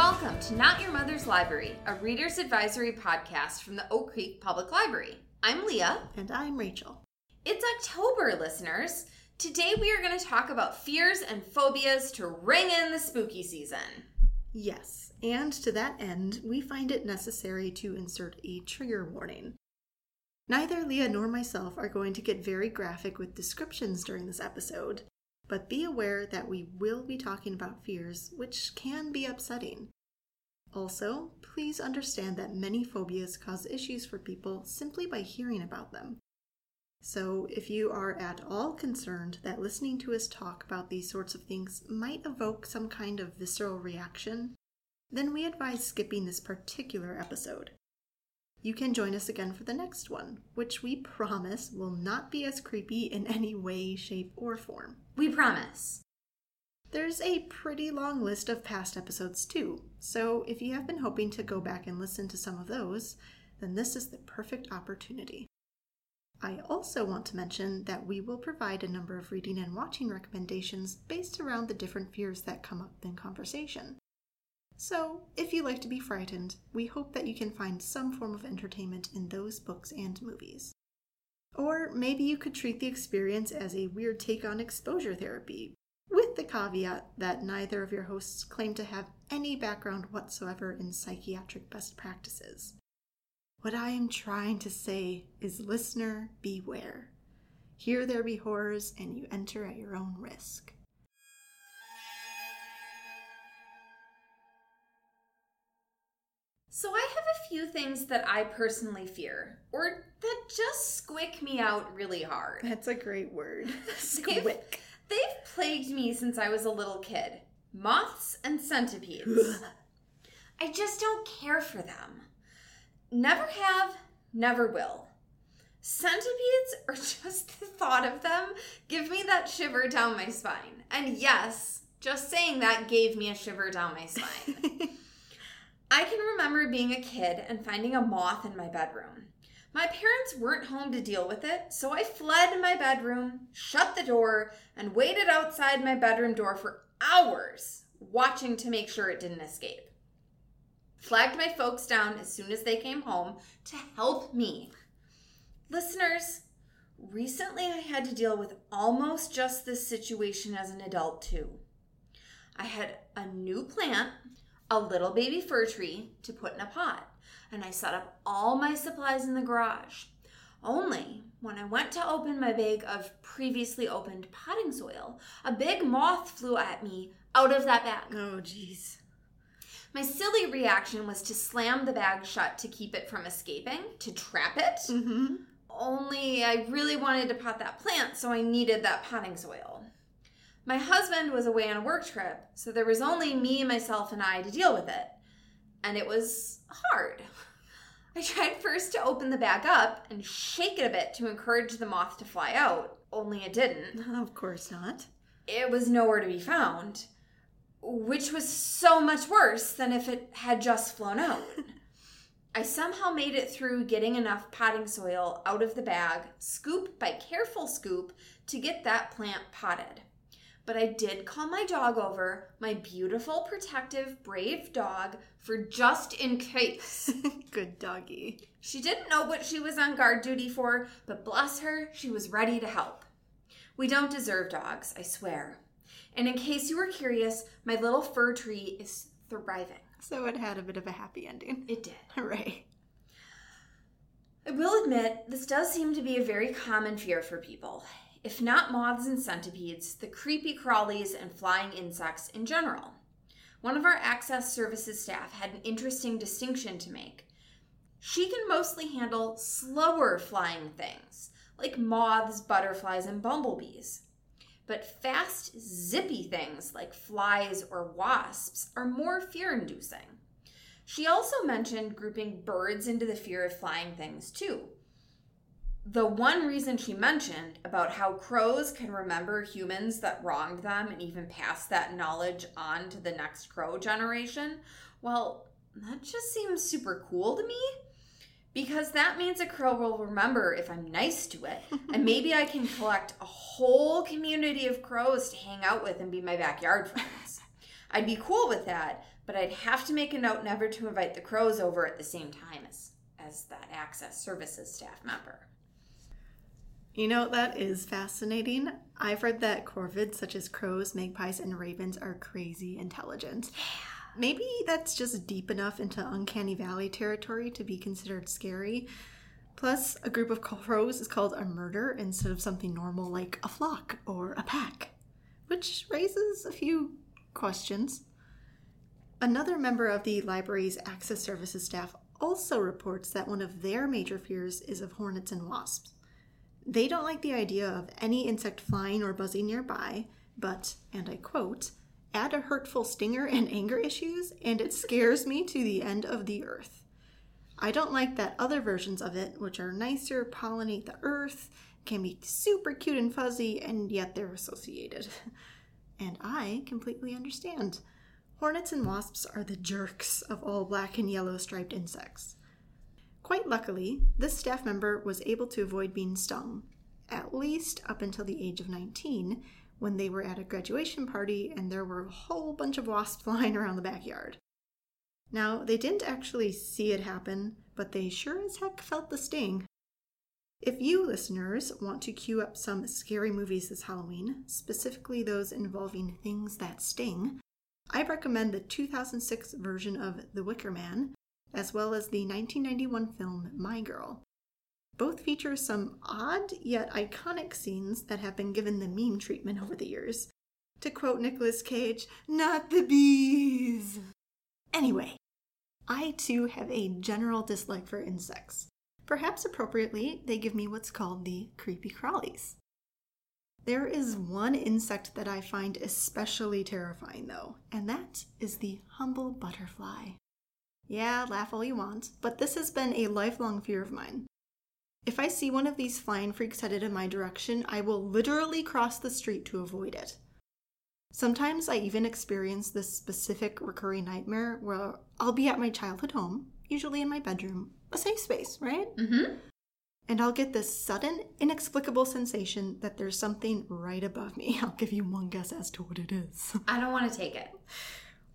welcome to Not Your Mother's Library, a reader's advisory podcast from the Oak Creek Public Library. I'm Leah. And I'm Rachel. It's October, listeners. Today we are going to talk about fears and phobias to ring in the spooky season. Yes, and to that end, we find it necessary to insert a trigger warning. Neither Leah nor myself are going to get very graphic with descriptions during this episode, but be aware that we will be talking about fears, which can be upsetting. Also, please understand that many phobias cause issues for people simply by hearing about them. So, if you are at all concerned that listening to us talk about these sorts of things might evoke some kind of visceral reaction, then we advise skipping this particular episode. You can join us again for the next one, which we promise will not be as creepy in any way, shape, or form. We promise. There's a pretty long list of past episodes too, so if you have been hoping to go back and listen to some of those, then this is the perfect opportunity. I also want to mention that we will provide a number of reading and watching recommendations based around the different fears that come up in conversation. So, if you like to be frightened, we hope that you can find some form of entertainment in those books and movies. Or maybe you could treat the experience as a weird take on exposure therapy, with the caveat that neither of your hosts claim to have any background whatsoever in psychiatric best practices. What I am trying to say is listener, beware. Here there be horrors, and you enter at your own risk. So, I have a few things that I personally fear, or that just squick me out really hard. That's a great word. They've, they've plagued me since I was a little kid moths and centipedes. I just don't care for them. Never have, never will. Centipedes, or just the thought of them, give me that shiver down my spine. And yes, just saying that gave me a shiver down my spine. I can remember being a kid and finding a moth in my bedroom. My parents weren't home to deal with it, so I fled my bedroom, shut the door, and waited outside my bedroom door for hours, watching to make sure it didn't escape. Flagged my folks down as soon as they came home to help me. Listeners, recently I had to deal with almost just this situation as an adult, too. I had a new plant a little baby fir tree to put in a pot, and I set up all my supplies in the garage. Only when I went to open my bag of previously opened potting soil, a big moth flew at me out of that bag. Oh, jeez. My silly reaction was to slam the bag shut to keep it from escaping, to trap it. Mm-hmm. Only I really wanted to pot that plant, so I needed that potting soil. My husband was away on a work trip, so there was only me, myself, and I to deal with it. And it was hard. I tried first to open the bag up and shake it a bit to encourage the moth to fly out, only it didn't. Of course not. It was nowhere to be found, which was so much worse than if it had just flown out. I somehow made it through getting enough potting soil out of the bag, scoop by careful scoop, to get that plant potted but I did call my dog over, my beautiful, protective, brave dog, for just in case. Good doggy. She didn't know what she was on guard duty for, but bless her, she was ready to help. We don't deserve dogs, I swear. And in case you were curious, my little fir tree is thriving. So it had a bit of a happy ending. It did. Hooray. I will admit, this does seem to be a very common fear for people if not moths and centipedes, the creepy crawlies and flying insects in general. One of our access services staff had an interesting distinction to make. She can mostly handle slower flying things, like moths, butterflies, and bumblebees. But fast, zippy things like flies or wasps are more fear inducing. She also mentioned grouping birds into the fear of flying things, too the one reason she mentioned about how crows can remember humans that wronged them and even pass that knowledge on to the next crow generation, well, that just seems super cool to me. Because that means a crow will remember if I'm nice to it. and maybe I can collect a whole community of crows to hang out with and be my backyard friends. I'd be cool with that, but I'd have to make a note never to invite the crows over at the same time as, as that access services staff member. You know, that is fascinating. I've read that corvids such as crows, magpies, and ravens are crazy intelligent. Maybe that's just deep enough into uncanny valley territory to be considered scary. Plus, a group of crows is called a murder instead of something normal like a flock or a pack, which raises a few questions. Another member of the library's access services staff also reports that one of their major fears is of hornets and wasps. They don't like the idea of any insect flying or buzzing nearby, but, and I quote, add a hurtful stinger and anger issues, and it scares me to the end of the earth. I don't like that other versions of it, which are nicer, pollinate the earth, can be super cute and fuzzy, and yet they're associated. and I completely understand. Hornets and wasps are the jerks of all black and yellow striped insects. Quite luckily, this staff member was able to avoid being stung, at least up until the age of 19, when they were at a graduation party and there were a whole bunch of wasps flying around the backyard. Now, they didn't actually see it happen, but they sure as heck felt the sting. If you listeners want to queue up some scary movies this Halloween, specifically those involving things that sting, I recommend the 2006 version of The Wicker Man, as well as the 1991 film My Girl. Both feature some odd yet iconic scenes that have been given the meme treatment over the years. To quote Nicolas Cage, not the bees! Anyway, I too have a general dislike for insects. Perhaps appropriately, they give me what's called the creepy crawlies. There is one insect that I find especially terrifying, though, and that is the humble butterfly. Yeah, laugh all you want, but this has been a lifelong fear of mine. If I see one of these flying freaks headed in my direction, I will literally cross the street to avoid it. Sometimes I even experience this specific recurring nightmare where I'll be at my childhood home, usually in my bedroom, a safe space, right? Mm-hmm. And I'll get this sudden, inexplicable sensation that there's something right above me. I'll give you one guess as to what it is. I don't want to take it.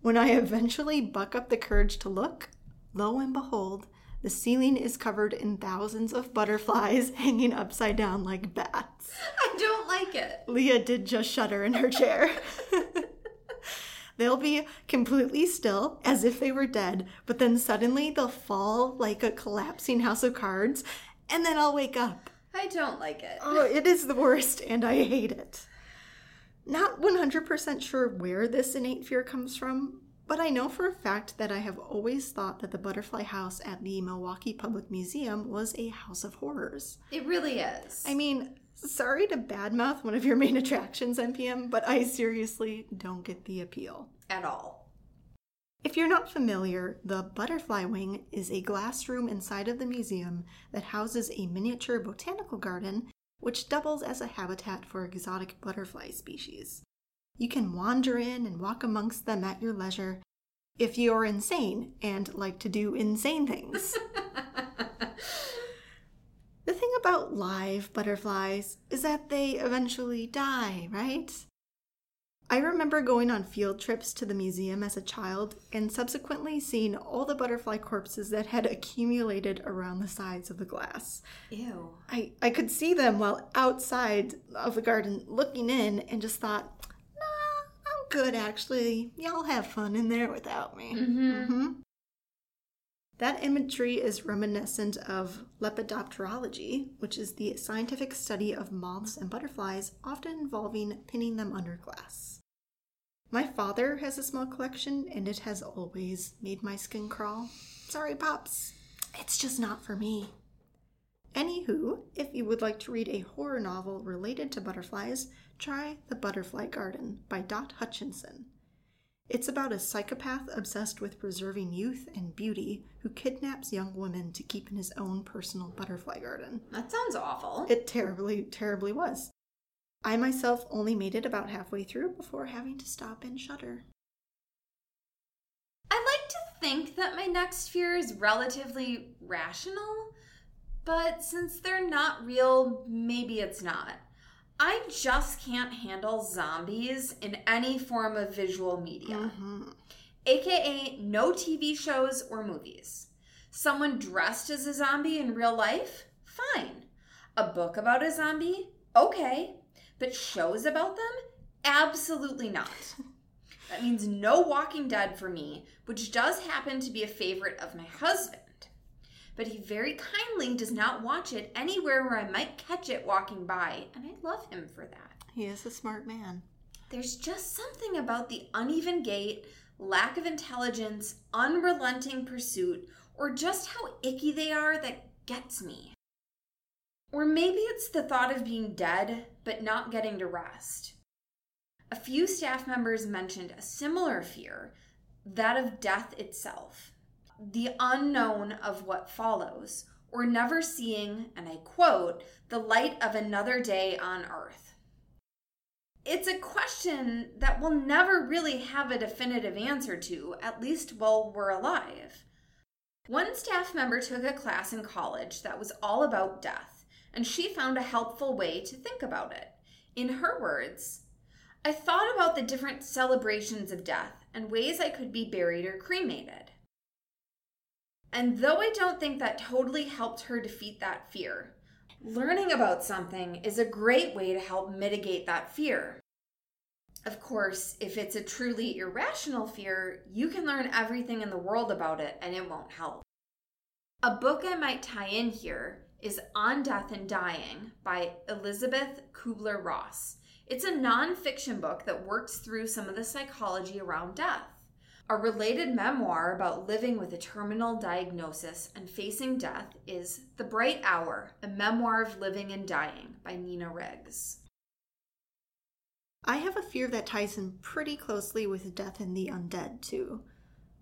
When I eventually buck up the courage to look, lo and behold, the ceiling is covered in thousands of butterflies hanging upside down like bats. I don't like it. Leah did just shudder in her chair. they'll be completely still as if they were dead, but then suddenly they'll fall like a collapsing house of cards, and then I'll wake up. I don't like it. Oh, it is the worst, and I hate it. Not 100% sure where this innate fear comes from, but I know for a fact that I have always thought that the Butterfly House at the Milwaukee Public Museum was a house of horrors. It really is. I mean, sorry to badmouth one of your main attractions, MPM, but I seriously don't get the appeal. At all. If you're not familiar, the Butterfly Wing is a glass room inside of the museum that houses a miniature botanical garden which doubles as a habitat for exotic butterfly species. You can wander in and walk amongst them at your leisure if you're insane and like to do insane things. the thing about live butterflies is that they eventually die, right? I remember going on field trips to the museum as a child and subsequently seeing all the butterfly corpses that had accumulated around the sides of the glass. Ew. I, I could see them while outside of the garden looking in and just thought, nah, I'm good actually. Y'all have fun in there without me. Mm-hmm. hmm That imagery is reminiscent of lepidopterology, which is the scientific study of moths and butterflies, often involving pinning them under glass. My father has a small collection, and it has always made my skin crawl. Sorry, Pops. It's just not for me. Anywho, if you would like to read a horror novel related to butterflies, try The Butterfly Garden by Dot Hutchinson. It's about a psychopath obsessed with preserving youth and beauty who kidnaps young women to keep in his own personal butterfly garden. That sounds awful. It terribly, terribly was. I myself only made it about halfway through before having to stop and shudder. I like to think that my next fear is relatively rational, but since they're not real, maybe it's not. I just can't handle zombies in any form of visual media, Mhm. aka no TV shows or movies. Someone dressed as a zombie in real life? Fine. A book about a zombie? Okay. But shows about them? Absolutely not. That means no Walking Dead for me, which does happen to be a favorite of my husband. But he very kindly does not watch it anywhere where I might catch it walking by, and I love him for that. He is a smart man. There's just something about the uneven gait, lack of intelligence, unrelenting pursuit, or just how icky they are that gets me. Or maybe it's the thought of being dead but not getting to rest. A few staff members mentioned a similar fear, that of death itself, the unknown of what follows, or never seeing, and I quote, the light of another day on earth. It's a question that we'll never really have a definitive answer to, at least while we're alive. One staff member took a class in college that was all about death, and she found a helpful way to think about it. In her words, I thought about the different celebrations of death and ways I could be buried or cremated. And though I don't think that totally helped her defeat that fear, learning about something is a great way to help mitigate that fear. Of course, if it's a truly irrational fear, you can learn everything in the world about it and it won't help. A book I might tie in here is On Death and Dying by Elisabeth Kubler Ross. It's a nonfiction book that works through some of the psychology around death. A related memoir about living with a terminal diagnosis and facing death is The Bright Hour, a memoir of living and dying by Nina Riggs. I have a fear that ties in pretty closely with death and the undead, too.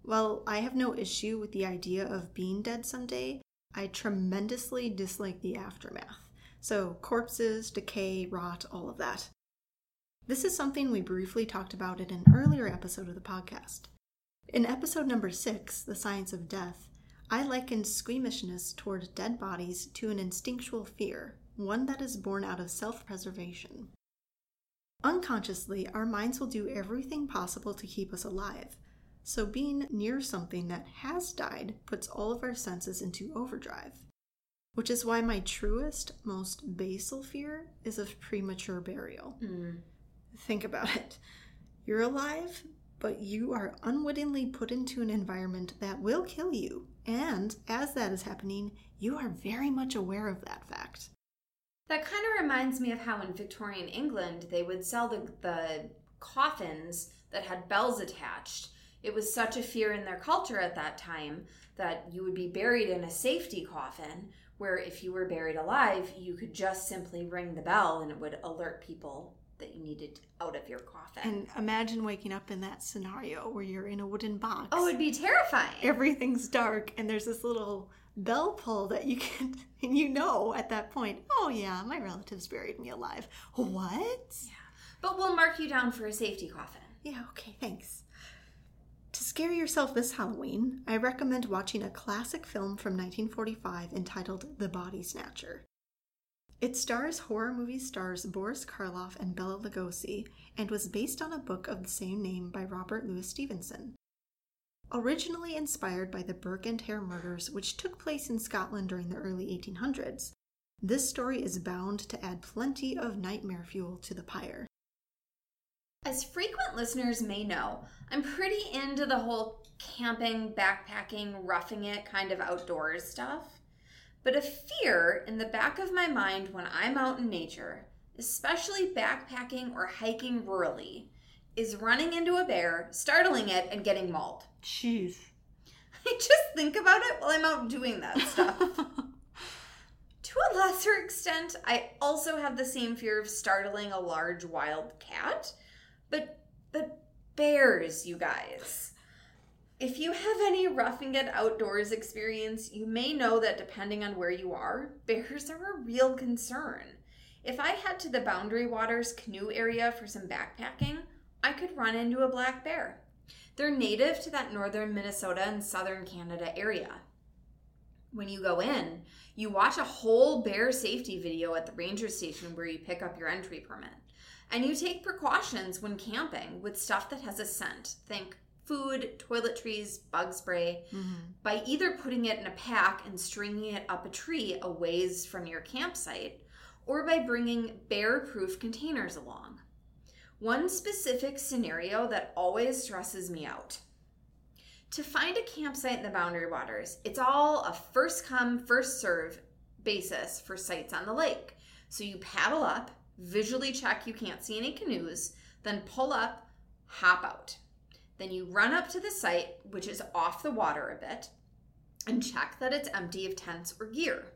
While I have no issue with the idea of being dead someday, I tremendously dislike the aftermath. So, corpses, decay, rot, all of that. This is something we briefly talked about in an earlier episode of the podcast. In episode number six, The Science of Death, I likened squeamishness toward dead bodies to an instinctual fear, one that is born out of self preservation. Unconsciously, our minds will do everything possible to keep us alive, so being near something that has died puts all of our senses into overdrive. Which is why my truest, most basal fear is of premature burial. Hmm. Think about it. You're alive, but you are unwittingly put into an environment that will kill you. And as that is happening, you are very much aware of that fact. That kind of reminds me of how in Victorian England they would sell the, the coffins that had bells attached. It was such a fear in their culture at that time that you would be buried in a safety coffin, where if you were buried alive, you could just simply ring the bell and it would alert people that you needed out of your coffin. And imagine waking up in that scenario where you're in a wooden box. oh, it'd be terrifying. everything's dark and there's this little bell pull that you can and you know at that point oh yeah my relatives buried me alive what Yeah. But we'll mark you down for a safety coffin. yeah okay thanks to scare yourself this halloween i recommend watching a classic film from 1945 entitled the body snatcher it stars horror movie stars boris karloff and bela lugosi and was based on a book of the same name by robert louis stevenson Originally inspired by the Burke and Hare murders, which took place in Scotland during the early 1800s, this story is bound to add plenty of nightmare fuel to the pyre. As frequent listeners may know, I'm pretty into the whole camping, backpacking, roughing it kind of outdoors stuff. But a fear in the back of my mind when I'm out in nature, especially backpacking or hiking rurally, is running into a bear, startling it, and getting mauled. Jeez. I just think about it while I'm out doing that stuff. to a lesser extent, I also have the same fear of startling a large wild cat. But but bears, you guys. If you have any roughing it outdoors experience, you may know that depending on where you are, bears are a real concern. If I head to the Boundary Waters canoe area for some backpacking, I could run into a black bear. They're native to that northern Minnesota and southern Canada area. When you go in, you watch a whole bear safety video at the ranger station where you pick up your entry permit. And you take precautions when camping with stuff that has a scent. Think food, toiletries, bug spray, mm-hmm. by either putting it in a pack and stringing it up a tree a ways from your campsite, or by bringing bear proof containers along. One specific scenario that always stresses me out. To find a campsite in the Boundary Waters, it's all a first come, first serve basis for sites on the lake. So you paddle up, visually check you can't see any canoes, then pull up, hop out. Then you run up to the site, which is off the water a bit, and check that it's empty of tents or gear.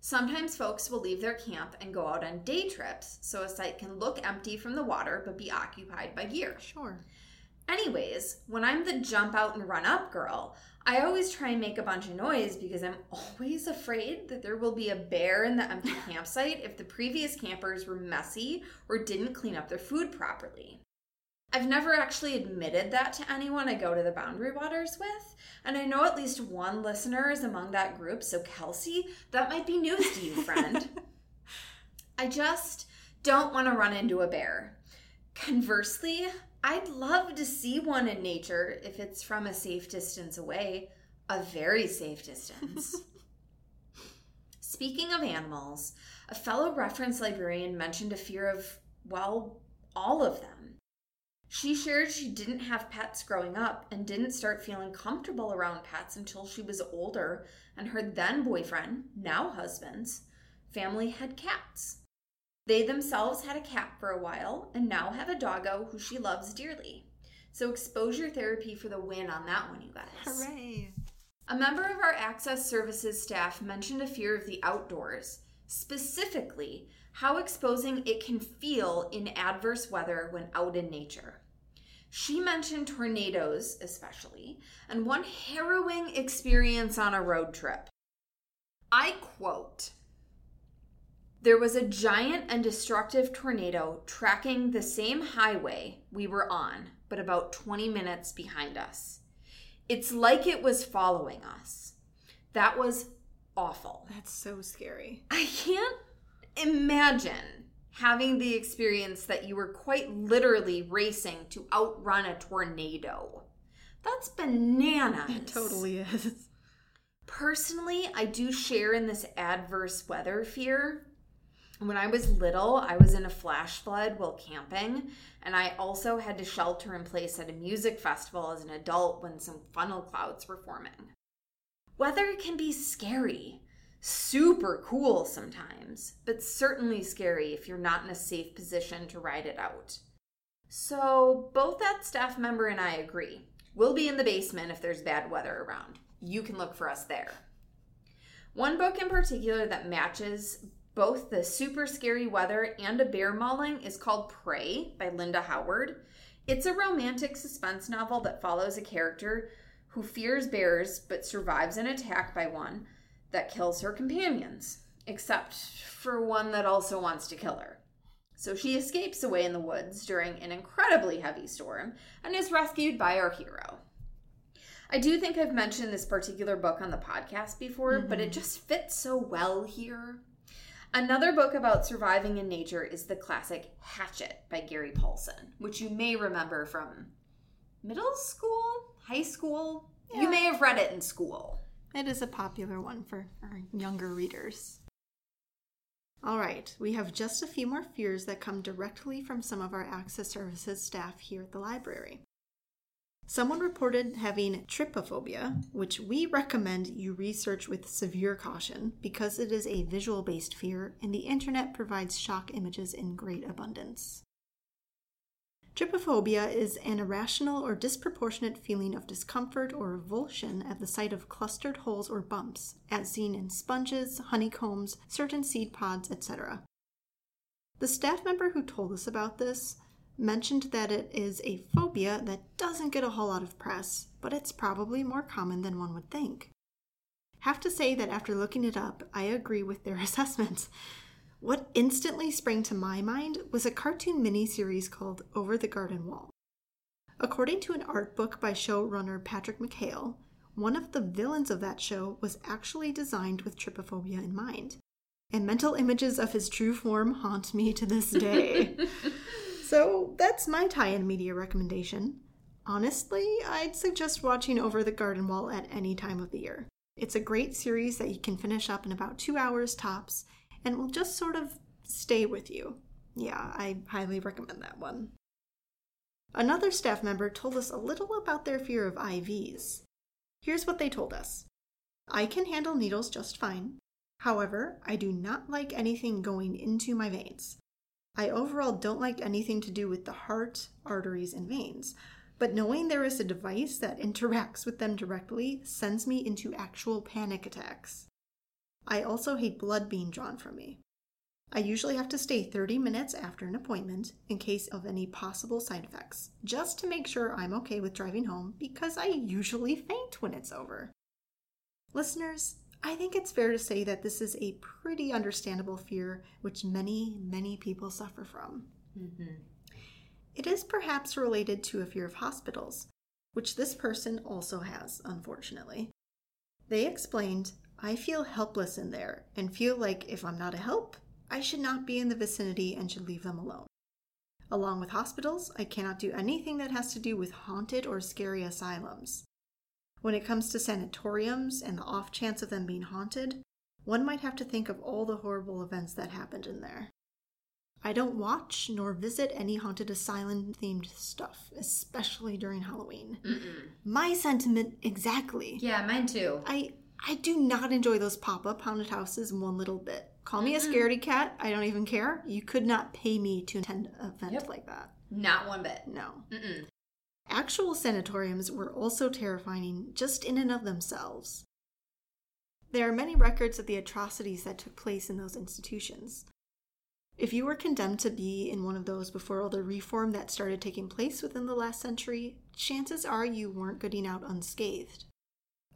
Sometimes folks will leave their camp and go out on day trips so a site can look empty from the water but be occupied by gear. Sure. Anyways, when I'm the jump out and run up girl, I always try and make a bunch of noise because I'm always afraid that there will be a bear in the empty campsite if the previous campers were messy or didn't clean up their food properly. I've never actually admitted that to anyone I go to the Boundary Waters with, and I know at least one listener is among that group, so Kelsey, that might be news to you, friend. I just don't want to run into a bear. Conversely, I'd love to see one in nature if it's from a safe distance away, a very safe distance. Speaking of animals, a fellow reference librarian mentioned a fear of, well, all of them. She shared she didn't have pets growing up and didn't start feeling comfortable around pets until she was older and her then boyfriend, now husband's, family had cats. They themselves had a cat for a while and now have a doggo who she loves dearly. So, exposure therapy for the win on that one, you guys. Hooray. A member of our Access Services staff mentioned a fear of the outdoors, specifically how exposing it can feel in adverse weather when out in nature. She mentioned tornadoes, especially, and one harrowing experience on a road trip. I quote There was a giant and destructive tornado tracking the same highway we were on, but about 20 minutes behind us. It's like it was following us. That was awful. That's so scary. I can't imagine having the experience that you were quite literally racing to outrun a tornado. That's bananas. It totally is. Personally, I do share in this adverse weather fear. When I was little, I was in a flash flood while camping, and I also had to shelter in place at a music festival as an adult when some funnel clouds were forming. Weather can be scary, super cool sometimes, but certainly scary if you're not in a safe position to ride it out. So, both that staff member and I agree. We'll be in the basement if there's bad weather around. You can look for us there. One book in particular that matches both the super scary weather and a bear mauling is called Prey by Linda Howard. It's a romantic suspense novel that follows a character who fears bears but survives an attack by one that kills her companions, except for one that also wants to kill her. So she escapes away in the woods during an incredibly heavy storm and is rescued by our hero. I do think I've mentioned this particular book on the podcast before, but it mm-hmm. just fits so well here. Another book about surviving in nature is the classic Hatchet by Gary Paulsen, which you may remember from middle school, high school. Yeah. You may have read it in school. It is a popular one for our younger readers. All right, we have just a few more fears that come directly from some of our Access Services staff here at the library. Someone reported having trypophobia, which we recommend you research with severe caution because it is a visual based fear and the internet provides shock images in great abundance. Trypophobia is an irrational or disproportionate feeling of discomfort or revulsion at the sight of clustered holes or bumps, as seen in sponges, honeycombs, certain seed pods, etc. The staff member who told us about this mentioned that it is a phobia that doesn't get a whole lot of press, but it's probably more common than one would think. Have to say that after looking it up, I agree with their assessments. What instantly sprang to my mind was a cartoon miniseries called Over the Garden Wall. According to an art book by showrunner Patrick McHale, one of the villains of that show was actually designed with trypophobia in mind. And mental images of his true form haunt me to this day. so that's my tie in media recommendation. Honestly, I'd suggest watching Over the Garden Wall at any time of the year. It's a great series that you can finish up in about two hours tops and will just sort of stay with you. Yeah, I highly recommend that one. Another staff member told us a little about their fear of IVs. Here's what they told us I can handle needles just fine. However, I do not like anything going into my veins. I overall don't like anything to do with the heart, arteries, and veins, but knowing there is a device that interacts with them directly sends me into actual panic attacks. I also hate blood being drawn from me. I usually have to stay 30 minutes after an appointment in case of any possible side effects, just to make sure I'm okay with driving home because I usually faint when it's over. Listeners, I think it's fair to say that this is a pretty understandable fear which many, many people suffer from. Mm-hmm. It is perhaps related to a fear of hospitals, which this person also has, unfortunately. They explained, I feel helpless in there and feel like if I'm not a help, I should not be in the vicinity and should leave them alone. Along with hospitals, I cannot do anything that has to do with haunted or scary asylums. When it comes to sanatoriums and the off chance of them being haunted, one might have to think of all the horrible events that happened in there. I don't watch nor visit any haunted asylum themed stuff, especially during Halloween. Mm-mm. My sentiment exactly. Yeah, mine too. I I do not enjoy those pop up haunted houses one little bit. Call me mm-hmm. a scaredy cat. I don't even care. You could not pay me to attend an event yep. like that. Not one bit. No. Mm-mm. Actual sanatoriums were also terrifying just in and of themselves. There are many records of the atrocities that took place in those institutions. If you were condemned to be in one of those before all the reform that started taking place within the last century, chances are you weren't getting out unscathed.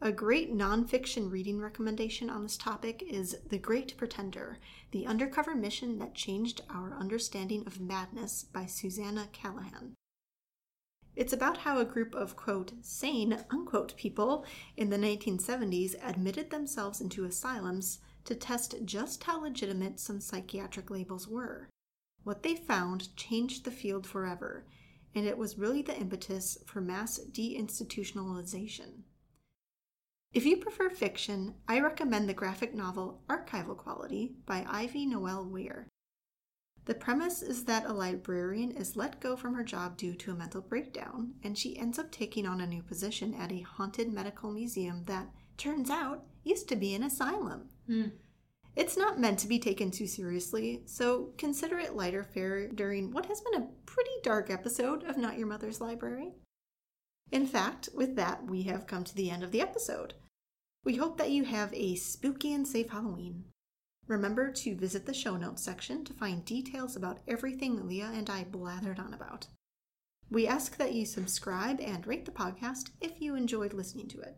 A great nonfiction reading recommendation on this topic is The Great Pretender The Undercover Mission That Changed Our Understanding of Madness by Susannah Cahalan. It's about how a group of, quote, sane, unquote, people in the 1970s admitted themselves into asylums to test just how legitimate some psychiatric labels were. What they found changed the field forever, and it was really the impetus for mass deinstitutionalization. If you prefer fiction, I recommend the graphic novel Archival Quality by Ivy Noelle Weir. The premise is that a librarian is let go from her job due to a mental breakdown, and she ends up taking on a new position at a haunted medical museum that, turns out, used to be an asylum. Hmm. It's not meant to be taken too seriously, so consider it lighter fare during what has been a pretty dark episode of Not Your Mother's Library. In fact, with that, we have come to the end of the episode. We hope that you have a spooky and safe Halloween. Remember to visit the show notes section to find details about everything Leah and I blathered on about. We ask that you subscribe and rate the podcast if you enjoyed listening to it.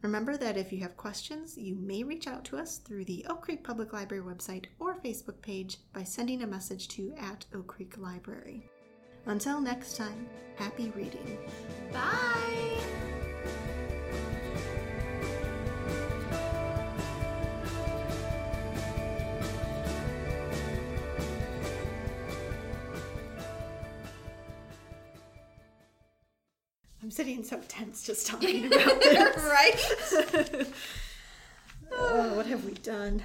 Remember that if you have questions, you may reach out to us through the Oak Creek Public Library website or Facebook page by sending a message to at Oak Creek Library. Until next time, happy reading. Bye! Sitting so tense just talking about this. right? oh, what have we done?